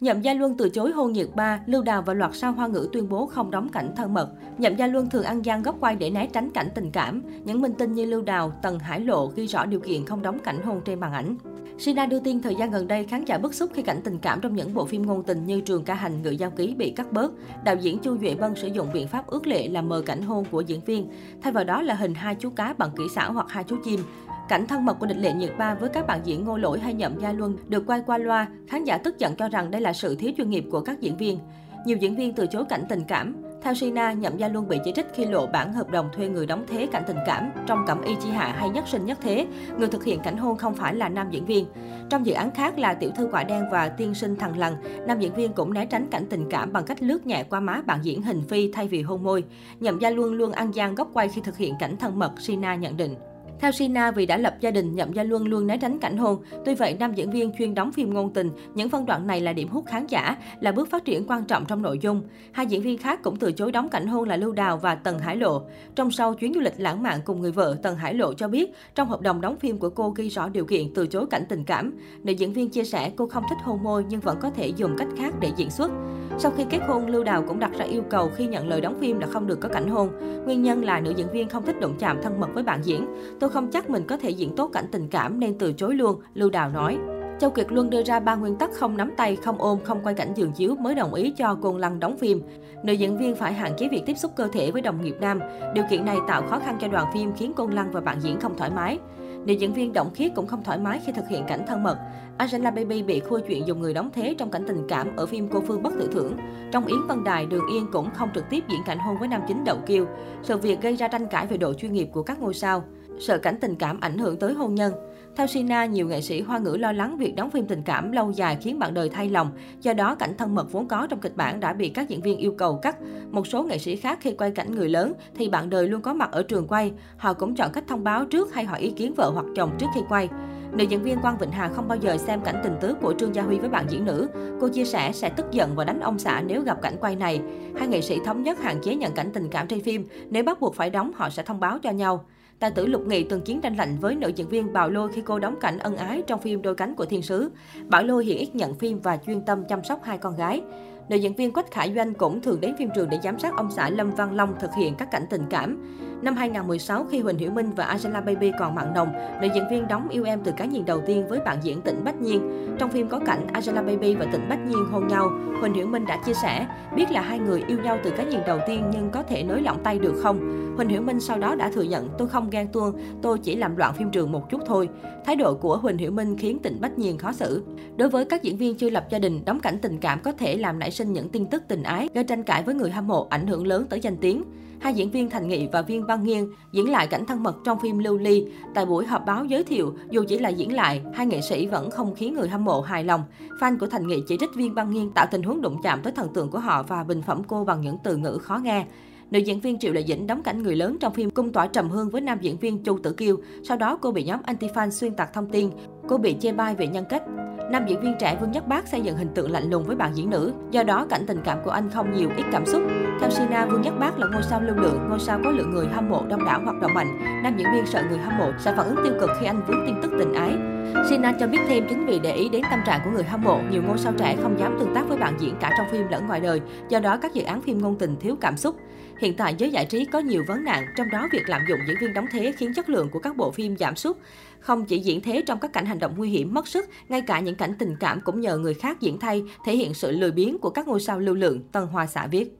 Nhậm Gia Luân từ chối hôn nhiệt ba, Lưu Đào và loạt sao hoa ngữ tuyên bố không đóng cảnh thân mật. Nhậm Gia Luân thường ăn gian góc quay để né tránh cảnh tình cảm. Những minh tinh như Lưu Đào, Tần Hải Lộ ghi rõ điều kiện không đóng cảnh hôn trên màn ảnh. Sina đưa tin thời gian gần đây khán giả bức xúc khi cảnh tình cảm trong những bộ phim ngôn tình như Trường ca hành, Ngự giao ký bị cắt bớt. Đạo diễn Chu Duệ Bân sử dụng biện pháp ước lệ là mờ cảnh hôn của diễn viên, thay vào đó là hình hai chú cá bằng kỹ xảo hoặc hai chú chim. Cảnh thân mật của địch lệ nhiệt ba với các bạn diễn ngô lỗi hay nhậm gia luân được quay qua loa, khán giả tức giận cho rằng đây là sự thiếu chuyên nghiệp của các diễn viên. Nhiều diễn viên từ chối cảnh tình cảm. Theo Sina, Nhậm Gia Luân bị chỉ trích khi lộ bản hợp đồng thuê người đóng thế cảnh tình cảm trong Cẩm Y Chi Hạ hay Nhất Sinh Nhất Thế. Người thực hiện cảnh hôn không phải là nam diễn viên. Trong dự án khác là Tiểu thư quả đen và Tiên sinh thằng lằn, nam diễn viên cũng né tránh cảnh tình cảm bằng cách lướt nhẹ qua má bạn diễn hình phi thay vì hôn môi. Nhậm Gia Luân luôn ăn gian góc quay khi thực hiện cảnh thân mật, Sina nhận định. Theo Sina, vì đã lập gia đình, Nhậm Gia Luân luôn né tránh cảnh hôn. Tuy vậy, nam diễn viên chuyên đóng phim ngôn tình, những phân đoạn này là điểm hút khán giả, là bước phát triển quan trọng trong nội dung. Hai diễn viên khác cũng từ chối đóng cảnh hôn là Lưu Đào và Tần Hải Lộ. Trong sau chuyến du lịch lãng mạn cùng người vợ, Tần Hải Lộ cho biết, trong hợp đồng đóng phim của cô ghi rõ điều kiện từ chối cảnh tình cảm. Nữ diễn viên chia sẻ cô không thích hôn môi nhưng vẫn có thể dùng cách khác để diễn xuất. Sau khi kết hôn, Lưu Đào cũng đặt ra yêu cầu khi nhận lời đóng phim là không được có cảnh hôn. Nguyên nhân là nữ diễn viên không thích động chạm thân mật với bạn diễn. Tôi không chắc mình có thể diễn tốt cảnh tình cảm nên từ chối luôn, Lưu Đào nói. Châu Kiệt Luân đưa ra ba nguyên tắc không nắm tay, không ôm, không quay cảnh giường chiếu mới đồng ý cho Côn Lăng đóng phim. Nữ diễn viên phải hạn chế việc tiếp xúc cơ thể với đồng nghiệp nam. Điều kiện này tạo khó khăn cho đoàn phim khiến Côn Lăng và bạn diễn không thoải mái. Nữ diễn viên Động Khiết cũng không thoải mái khi thực hiện cảnh thân mật. Angela Baby bị khua chuyện dùng người đóng thế trong cảnh tình cảm ở phim Cô Phương Bất Tử Thưởng. Trong Yến Văn Đài, Đường Yên cũng không trực tiếp diễn cảnh hôn với nam chính Đậu Kiêu. Sự việc gây ra tranh cãi về độ chuyên nghiệp của các ngôi sao sợ cảnh tình cảm ảnh hưởng tới hôn nhân. Theo Sina, nhiều nghệ sĩ hoa ngữ lo lắng việc đóng phim tình cảm lâu dài khiến bạn đời thay lòng. Do đó, cảnh thân mật vốn có trong kịch bản đã bị các diễn viên yêu cầu cắt. Một số nghệ sĩ khác khi quay cảnh người lớn thì bạn đời luôn có mặt ở trường quay. Họ cũng chọn cách thông báo trước hay hỏi ý kiến vợ hoặc chồng trước khi quay. Nữ diễn viên Quang Vịnh Hà không bao giờ xem cảnh tình tứ của Trương Gia Huy với bạn diễn nữ. Cô chia sẻ sẽ tức giận và đánh ông xã nếu gặp cảnh quay này. Hai nghệ sĩ thống nhất hạn chế nhận cảnh tình cảm trên phim. Nếu bắt buộc phải đóng, họ sẽ thông báo cho nhau. Tài tử Lục Nghị từng chiến tranh lạnh với nữ diễn viên Bảo Lôi khi cô đóng cảnh ân ái trong phim Đôi cánh của thiên sứ. Bảo Lôi hiện ít nhận phim và chuyên tâm chăm sóc hai con gái. Nữ diễn viên Quách Khải Doanh cũng thường đến phim trường để giám sát ông xã Lâm Văn Long thực hiện các cảnh tình cảm. Năm 2016, khi Huỳnh Hiểu Minh và Angela Baby còn mặn nồng, nữ diễn viên đóng yêu em từ cái nhìn đầu tiên với bạn diễn Tịnh Bách Nhiên. Trong phim có cảnh Angela Baby và Tịnh Bách Nhiên hôn nhau, Huỳnh Hiểu Minh đã chia sẻ, biết là hai người yêu nhau từ cái nhìn đầu tiên nhưng có thể nới lỏng tay được không? Huỳnh Hiểu Minh sau đó đã thừa nhận tôi không ghen tuông, tôi chỉ làm loạn phim trường một chút thôi. Thái độ của Huỳnh Hiểu Minh khiến Tịnh Bách Nhiên khó xử. Đối với các diễn viên chưa lập gia đình, đóng cảnh tình cảm có thể làm nảy sinh những tin tức tình ái, gây tranh cãi với người hâm mộ, ảnh hưởng lớn tới danh tiếng hai diễn viên Thành Nghị và Viên Văn Nghiên diễn lại cảnh thân mật trong phim Lưu Ly. Tại buổi họp báo giới thiệu, dù chỉ là diễn lại, hai nghệ sĩ vẫn không khiến người hâm mộ hài lòng. Fan của Thành Nghị chỉ trích Viên Văn Nghiên tạo tình huống đụng chạm tới thần tượng của họ và bình phẩm cô bằng những từ ngữ khó nghe. Nữ diễn viên Triệu Lệ Dĩnh đóng cảnh người lớn trong phim Cung tỏa trầm hương với nam diễn viên Chu Tử Kiêu. Sau đó cô bị nhóm anti-fan xuyên tạc thông tin. Cô bị chê bai về nhân cách. Nam diễn viên trẻ Vương Nhất Bác xây dựng hình tượng lạnh lùng với bạn diễn nữ. Do đó, cảnh tình cảm của anh không nhiều, ít cảm xúc. Theo Sina, Vương Nhất Bác là ngôi sao lưu lượng, ngôi sao có lượng người hâm mộ đông đảo hoạt động mạnh. Nam diễn viên sợ người hâm mộ sẽ phản ứng tiêu cực khi anh vướng tin tức tình ái. Sina cho biết thêm chính vì để ý đến tâm trạng của người hâm mộ, nhiều ngôi sao trẻ không dám tương tác với bạn diễn cả trong phim lẫn ngoài đời. Do đó, các dự án phim ngôn tình thiếu cảm xúc. Hiện tại giới giải trí có nhiều vấn nạn, trong đó việc lạm dụng diễn viên đóng thế khiến chất lượng của các bộ phim giảm sút. Không chỉ diễn thế trong các cảnh hành động nguy hiểm mất sức, ngay cả những cảnh tình cảm cũng nhờ người khác diễn thay, thể hiện sự lười biếng của các ngôi sao lưu lượng, Tân Hoa Xã viết.